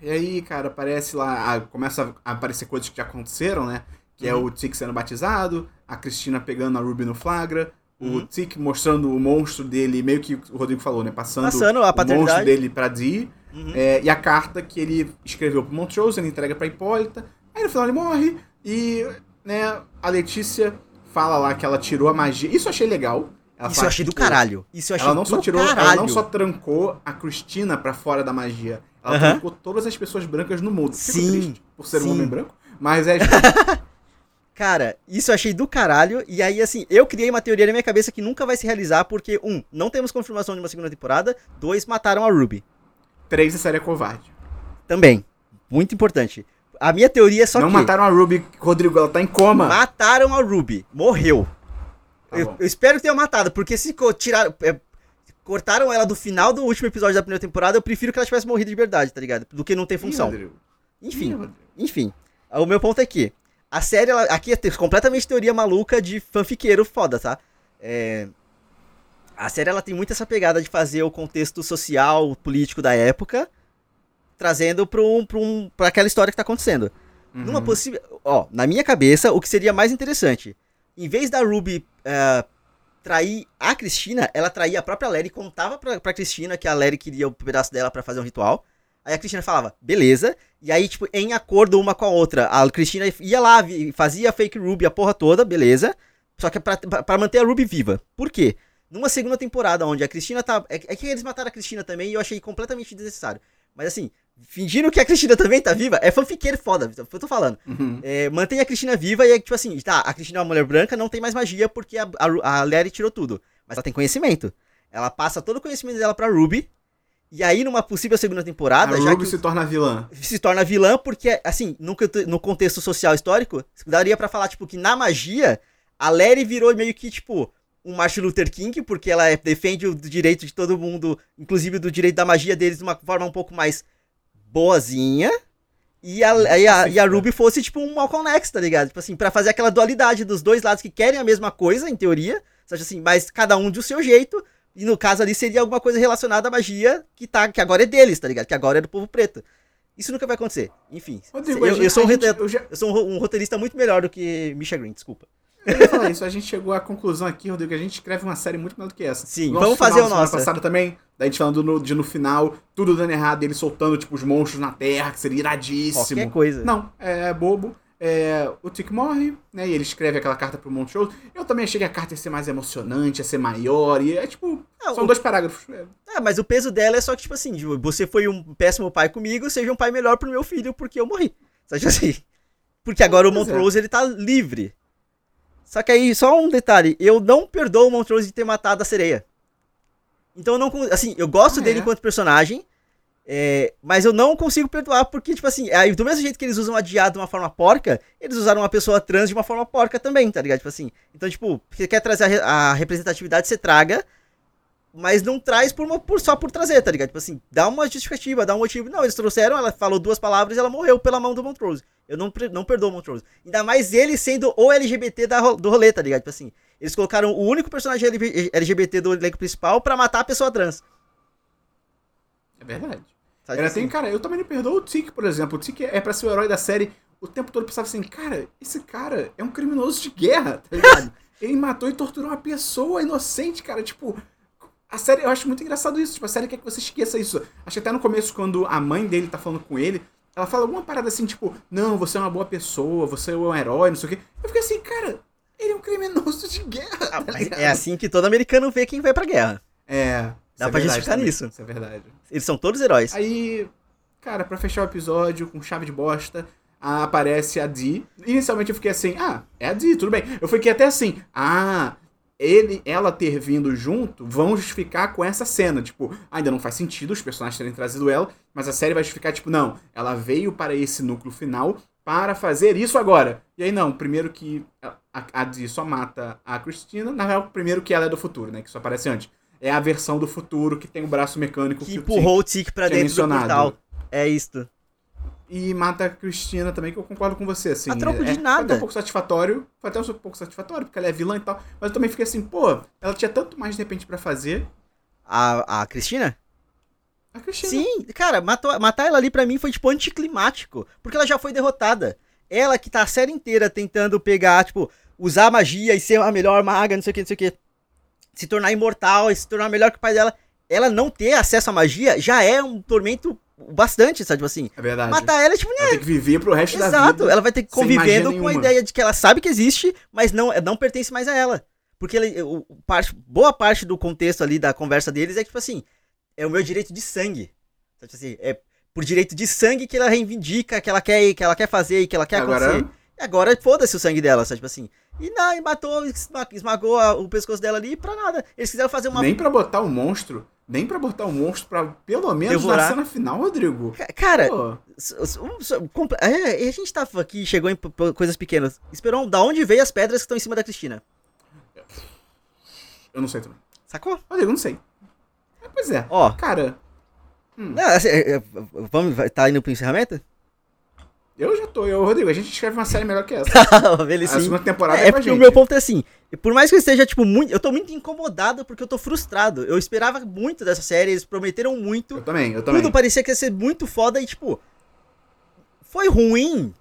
E aí, cara, aparece lá, começa a aparecer coisas que já aconteceram, né? Que é o Tic sendo batizado, a Cristina pegando a Ruby no flagra, o Tic mostrando o monstro dele, meio que o Rodrigo falou, né? Passando, Passando a o monstro dele pra Dee. Uhum. É, e a carta que ele escreveu pro Montrose, ele entrega pra Hipólita. Aí no final ele morre e, né, a Letícia fala lá que ela tirou a magia. Isso eu achei legal. Ela Isso eu achei que, do tipo, caralho. Isso eu achei Ela não só tirou, caralho. ela não só trancou a Cristina pra fora da magia. Ela trancou todas as pessoas brancas no mundo. Fico Sim, triste por ser sim. um homem branco, mas é Cara, isso eu achei do caralho. E aí, assim, eu criei uma teoria na minha cabeça que nunca vai se realizar, porque, um, não temos confirmação de uma segunda temporada. Dois, mataram a Ruby. três a série é covarde. Também. Muito importante. A minha teoria é só não que mataram a Ruby, Rodrigo, ela tá em coma. mataram a Ruby. Morreu. Tá eu, eu espero que tenham matado, porque se tiraram. é, cortaram ela do final do último episódio da primeira temporada, eu prefiro que ela tivesse morrido de verdade, tá ligado? Do que não ter Ih, função. Ih, Enfim, Rodrigo. enfim. O meu ponto é que a série, ela, aqui é te- completamente teoria maluca de fanfiqueiro foda, tá? É, a série ela tem muito essa pegada de fazer o contexto social, político da época, trazendo pra, um, pra, um, pra aquela história que tá acontecendo. Numa Uhum. possível. Ó, na minha cabeça, o que seria mais interessante? Em vez da Ruby eh, trair a Cristina, ela traía a própria Larry e contava pra, pra Cristina que a Larry queria o pedaço dela pra fazer um ritual. Aí a Cristina falava, beleza. E aí, tipo, em acordo uma com a outra, a Cristina ia lá, fazia fake Ruby a porra toda, beleza. Só que é pra, pra- pra manter a Ruby viva. Por quê? Numa segunda temporada, onde a Cristina tá. É, é que eles mataram a Cristina também e eu achei completamente desnecessário. Mas assim, fingindo que a Cristina também tá viva, é fanfiqueiro foda, é o que eu tô falando. Uhum. É, mantém a Cristina viva e é tipo assim, tá, a Cristina é uma mulher branca, não tem mais magia porque a, a, a Larry tirou tudo. Mas ela tem conhecimento. Ela passa todo o conhecimento dela pra Ruby. E aí, numa possível segunda A temporada, já Ruby que se torna vilã. se torna vilã, porque, assim, no, no contexto social histórico, daria pra falar, tipo, que na magia, a Larry virou meio que, tipo, um Martin Luther King, porque ela é- defende o direito de todo mundo, inclusive do direito da magia deles, de uma forma um pouco mais boazinha. E a, e a, e a Ruby fosse, tipo, um Malcolm X, tá ligado? Tipo assim, pra fazer aquela dualidade dos dois lados que querem a mesma coisa, em teoria, só assim, mas cada um do seu jeito, e no caso ali seria alguma coisa relacionada à magia que, tá, que agora é deles, tá ligado? Que agora é do povo preto. Isso nunca vai acontecer. Enfim, Rodrigo, eu, eu sou um, gente- eu já- eu sou um roteirista muito melhor do que Misha Green, desculpa. Eu ia falar isso, a gente chegou à conclusão aqui, Rodrigo, que a gente escreve uma série muito melhor do que essa. Sim, Nosso vamos fazer o nosso. passado também, da gente falando no, de no final, tudo dando errado, ele soltando, tipo, os monstros na terra, que seria iradíssimo. Qualquer coisa. Não, é bobo. É, o Tick morre, né? E ele escreve aquela carta pro Montrose. Eu também achei que a carta ia ser mais emocionante, ia ser maior. E é tipo. Ah, são o- dois parágrafos. É, Ah, mas o peso dela é só que, tipo assim, tipo, você foi um péssimo pai comigo, seja um pai melhor pro meu filho porque eu morri. Só que assim. Porque agora o Pois é. Montrose, ele tá livre. Só que aí, só um detalhe, eu não perdoo o Montrose de ter matado a sereia. Então eu não, assim, eu gosto Ah, dele é? enquanto personagem, é, mas eu não consigo perdoar porque, tipo assim, aí, do mesmo jeito que eles usam a Diá de uma forma porca, eles usaram uma pessoa trans de uma forma porca também, tá ligado? Tipo assim, então, tipo, você quer trazer a, a representatividade, você traga, mas não traz por uma, por, só por trazer, tá ligado? Tipo assim, dá uma justificativa, dá um motivo. Não, eles trouxeram, ela falou duas palavras e ela morreu pela mão do Montrose. Eu não, não perdoo o Montrose. Ainda mais ele sendo o LGBT da, do rolê, tá ligado? Tipo assim, eles colocaram o único personagem LGBT do elenco principal pra matar a pessoa trans. é verdade. Sabe? Era Assim, assim, cara, eu também não perdoo o Tick, por exemplo. O Tick é pra ser o herói da série. O tempo todo eu pensava assim, cara, esse cara é um criminoso de guerra, tá ligado? Ele matou e torturou uma pessoa inocente, cara. Tipo, a série, eu acho muito engraçado isso. Tipo, a série quer que você esqueça isso. Acho que até no começo, quando a mãe dele tá falando com ele, ela fala alguma parada assim, tipo, não, você é uma boa pessoa, você é um herói, não sei o quê. Eu fiquei assim, cara, ele é um criminoso de guerra. ah, tá é assim que todo americano vê quem vai pra guerra. É. isso Dá é pra justificar também, nisso. Isso é verdade. Eles são todos heróis. Aí, cara, pra fechar o episódio com chave de bosta, aparece a Dee. Inicialmente eu fiquei assim, ah, é a Dee, tudo bem. Eu fiquei até assim, ah, ele, ela ter vindo junto vão justificar com essa cena. Tipo, ainda não faz sentido os personagens terem trazido ela, mas a série vai justificar, tipo, não, ela veio para esse núcleo final para fazer isso agora. E aí, não, primeiro que a, a Dee só mata a Cristina, na real, primeiro que ela é do futuro, né, que isso aparece antes. É a versão do futuro que tem o braço mecânico Que Tic empurrou o Tic pra tinha dentro do mencionado. portal. É isto. E mata a Cristina também, que eu concordo com você, assim. A troco é, de Foi nada. até um pouco satisfatório, foi até um pouco satisfatório, porque ela é vilã e tal. Mas eu também fiquei assim, pô, ela tinha tanto mais de repente pra fazer. A, a Cristina? A Cristina. Sim, cara, matou, matar ela ali pra mim foi tipo anticlimático, porque ela já foi derrotada. ela que tá a série inteira tentando pegar, tipo, usar magia e ser a melhor maga, não sei o que, não sei o que, se tornar imortal e se tornar melhor que o pai dela, ela não ter acesso à magia já é um tormento bastante, sabe? Tipo assim, É verdade. matar ela é tipo, Ela tem que viver pro resto da vida. Exato, ela vai ter que convivendo com a ideia de que ela sabe que existe, mas não, não pertence mais a ela. Porque ele, o, parte, boa parte do contexto ali da conversa deles é tipo assim, é o meu direito de sangue. Sabe, tipo assim, é por direito de sangue que ela reivindica, que ela quer, que ela quer fazer e que ela quer Agora- acontecer. E agora foda-se o sangue dela, sabe? Tipo assim. E não, e matou, esma- esmagou o pescoço dela ali pra nada. Eles quiseram fazer uma. Nem pra botar o monstro, nem pra botar o monstro pra, pelo menos, Devorar. na cena final, Rodrigo. Ca- Cara, Pô, um- é, a gente tava aqui, chegou em coisas pequenas. Esperou da onde veio as pedras que estão em cima da Cristina. eu não sei também. Sacou? Rodrigo, eu não sei. É, Pois é. Ó. Cara, Não, assim, é, vamos, tá indo pro encerramento? Eu já tô. Eu, Rodrigo, a gente escreve uma série melhor que essa. Ele A sim. segunda temporada é, É porque gente. o meu ponto é assim, por mais que eu esteja, tipo, muito. Eu tô muito incomodado porque eu tô frustrado. Eu esperava muito dessa série, eles prometeram muito. Eu também, eu também. Tudo parecia que ia ser muito foda e, tipo. Foi ruim.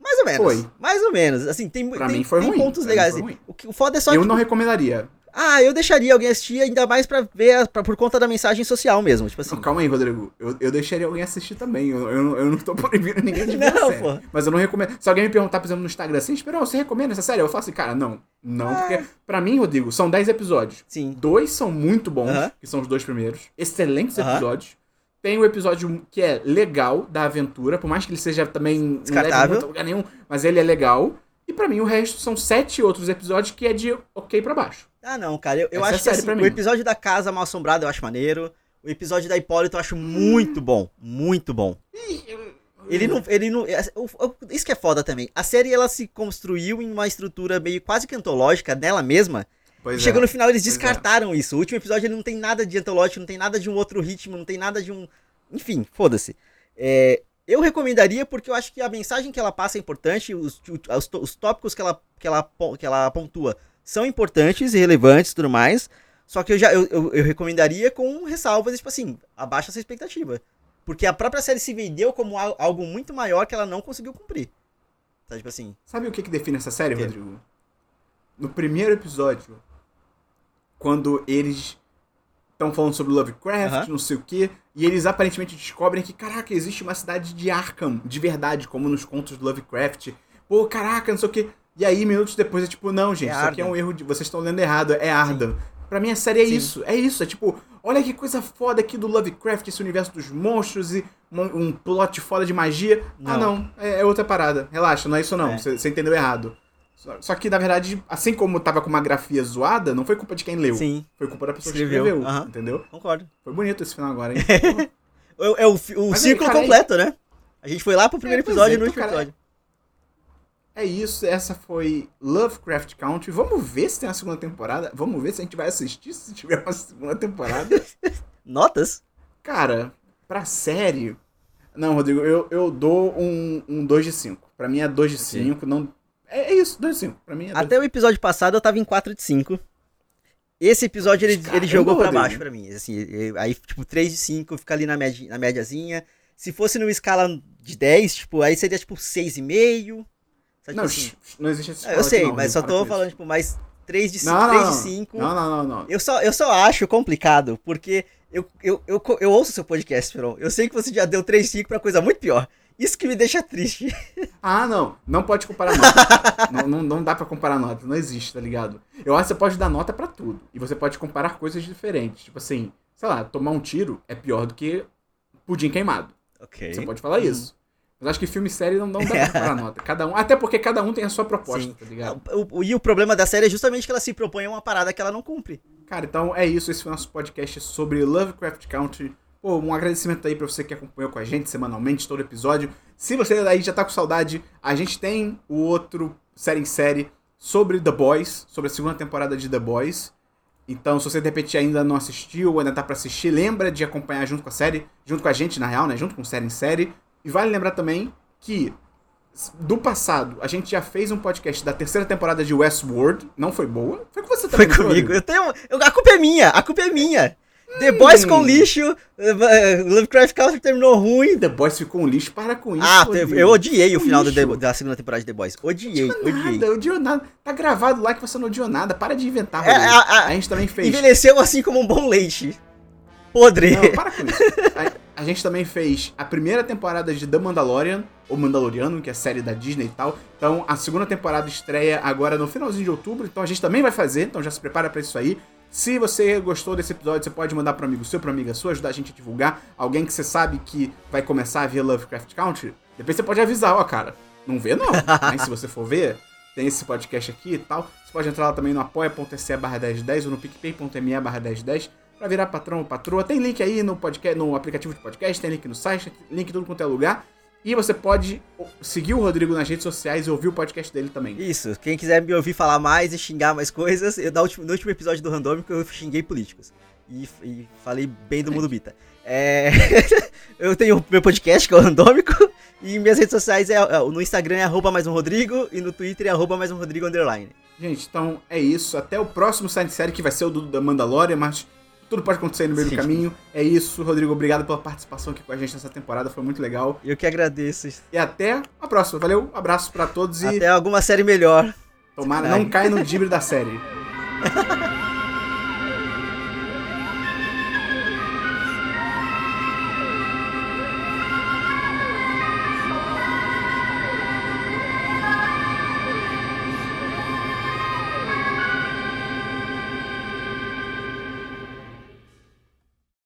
Mais ou menos. Foi. Mais ou menos. Assim, tem, Pra tem, mim foi tem ruim, pontos pra mim legais. foi assim. ruim. O, que- o foda é só eu tipo, não recomendaria. Ah, eu deixaria alguém assistir, ainda mais pra ver pra- por conta da mensagem social mesmo. Tipo assim. Não, calma aí, Rodrigo. Eu, eu deixaria alguém assistir também. Eu, eu, não- eu não tô proibindo ninguém de ver Não, pô. Mas eu não recomendo. Se alguém me perguntar, por exemplo, no Instagram assim, Esperão, você recomenda essa série? Eu falo assim, cara, não. Não, Ah. porque pra mim, Rodrigo, são 10 episódios. Sim. Dois são muito bons, Aham. que são os dois primeiros. Excelentes Aham. episódios. Tem o episódio que é legal da aventura, por mais que ele seja também não leve Descartável. muito a lugar nenhum, mas ele é legal. E pra mim o resto são sete outros episódios que é de ok pra baixo. Ah, não, cara. Eu, eu é acho que assim, o episódio da Casa Mal Assombrada eu acho maneiro. O episódio da Hipólito eu acho muito bom. Muito bom. Ele não. Ele não é, isso que é foda também. A série ela se construiu em uma estrutura meio quase que antológica nela mesma. Pois e chegou é. no final eles Pois é. descartaram isso. O último episódio ele não tem nada de antológico, não tem nada de um outro ritmo, não tem nada de um. Enfim, foda-se. É, eu recomendaria porque eu acho que a mensagem que ela passa é importante, os, os, os tópicos que ela, que, ela, que ela pontua são importantes e relevantes e tudo mais. Só que eu já eu, eu, eu recomendaria com ressalvas, tipo assim, abaixa essa expectativa. Porque a própria série se vendeu como al- algo muito maior que ela não conseguiu cumprir. Tá, tipo assim. Sabe o que, que define essa série? Rodrigo? No primeiro episódio, quando eles estão falando sobre Lovecraft, Aham. não sei o quê, e eles aparentemente descobrem que, caraca, existe uma cidade de Arkham, de verdade, como nos contos do Lovecraft. Pô, caraca, não sei o quê. E aí, minutos depois, é tipo, não, gente, É isso aqui é um erro de. Vocês estão lendo errado, é Arkham. Pra mim, a série é Sim. isso. É isso. É tipo, olha que coisa foda aqui do Lovecraft, esse universo dos monstros e um, um plot foda de magia. Ah, Não. não. É, é outra parada. Relaxa, não é isso não. É. Você você entendeu errado. Só, que, na verdade, assim como tava com uma grafia zoada, não foi culpa de quem leu. Sim, Foi culpa da pessoa Escreveu. que escreveu. Entendeu? concordo. Foi bonito esse final agora, hein? É, é o, o Mas aí, círculo cara, aí- completo, né? A gente foi lá pro primeiro É, episódio é, e no então, último cara, episódio. é isso. Essa foi Lovecraft Country. Vamos ver se tem uma segunda temporada. Vamos ver se a gente vai assistir se tiver uma segunda temporada. Notas? Cara, pra série. Não, Rodrigo, eu, eu dou um, um 2 de 5. Pra mim é 2 de Ok. 5. Não... É, é isso, 2 de 5. Pra mim é 2 Até o episódio passado eu tava em 4 de 5. Esse episódio ele, Caramba, ele jogou pra baixo pra mim. Assim, aí, tipo, 3 de 5 fica ali na, média, na médiazinha. Se fosse numa escala de 10, tipo, aí seria tipo 6,5. Sabe, Não, tipo assim? não existe esse Ah, eu escala sei, não, mas só tô falando, isso. tipo, mais 3 de 5. Não, 3 não, de não. 5. Não, não, não, não. Eu só, eu só acho complicado, porque eu, eu, eu, eu ouço seu podcast, Peron. Eu sei que você já deu 3 de 5 pra coisa muito pior. Isso que me deixa triste. Ah, não. Não pode comparar nota. não, não, não dá pra comparar nota. Não existe, tá ligado? Eu acho que você pode dar nota pra tudo. E você pode comparar coisas diferentes. Tipo assim, sei lá, tomar um tiro é pior do que pudim queimado. Ok. Você pode falar isso. Mas acho que filme e série não, não dá pra comparar nota. Cada um, até porque cada um tem a sua proposta, Sim. tá ligado? O- o- e o problema da série é justamente que ela se propõe a uma parada que ela não cumpre. Cara, então é isso. Esse foi o nosso podcast sobre Lovecraft Country. Pô, um agradecimento aí pra você que acompanhou com a gente semanalmente todo episódio. Se você aí já tá com saudade, a gente tem o outro série em série sobre The Boys, sobre a segunda temporada de The Boys. Então, se você de repente ainda não assistiu ou ainda tá pra assistir, lembra de acompanhar junto com a série, junto com a gente, na real, né? Junto com série em série. E vale lembrar também que do passado, a gente já fez um podcast da terceira temporada de Westworld. Não foi boa. Foi com você Foi também. não comigo. Eu tenho. a culpa é minha, a culpa é minha. The Boys com lixo, eh, Lovecraft Country terminou ruim. The Boys ficou um lixo, para com isso. Ah, Rodrigo. eu odiei o final. The- da segunda temporada de The Boys. Odiei, odiei. nada, odiou nada. Tá gravado lá que você não odiou nada. Para de inventar, É, a- a- a, gente também fez. Envelheceu assim como um bom leite. Podre. Não, para com isso. A, a gente também fez a primeira temporada de The Mandalorian, ou Mandaloriano, que é a série da Disney e tal. Então, a segunda temporada estreia agora no finalzinho de outubro. Então, a gente também vai fazer. Então, já se prepara pra isso aí. Se você gostou desse episódio, você pode mandar pro amigo seu, pra amiga sua, ajudar a gente a divulgar. Alguém que você sabe que vai começar a ver Lovecraft Country. Depois você pode avisar, ó, cara. Não vê, não. Mas se você for ver, tem esse podcast aqui e tal. Você pode entrar lá também no apoia.se barra 1010 ou no picpay.me barra 1010 pra virar patrão ou patroa. Tem link aí no, podcast, no aplicativo de podcast, tem link no site, link em tudo quanto é lugar. E você pode seguir o Rodrigo nas redes sociais e ouvir o podcast dele também. Isso, quem quiser me ouvir falar mais e xingar mais coisas, eu no último, no último episódio do Randômico eu xinguei políticos. E, e falei bem do mundo Bita. É, eu tenho meu podcast, que é o Randômico, e minhas redes sociais é, é, no Instagram é arroba mais um Rodrigo e no Twitter é arroba mais um Rodrigo underline. Gente, então é isso. Até o próximo Science Série, que vai ser o do da Mandalorian, mas tudo pode acontecer no meio Sim. do caminho. É isso, Rodrigo. Obrigado pela participação aqui com a gente nessa temporada, foi muito legal. Eu que agradeço. E até a próxima. Valeu, abraço pra todos e Até alguma série melhor. tomara não caia no dibre da série.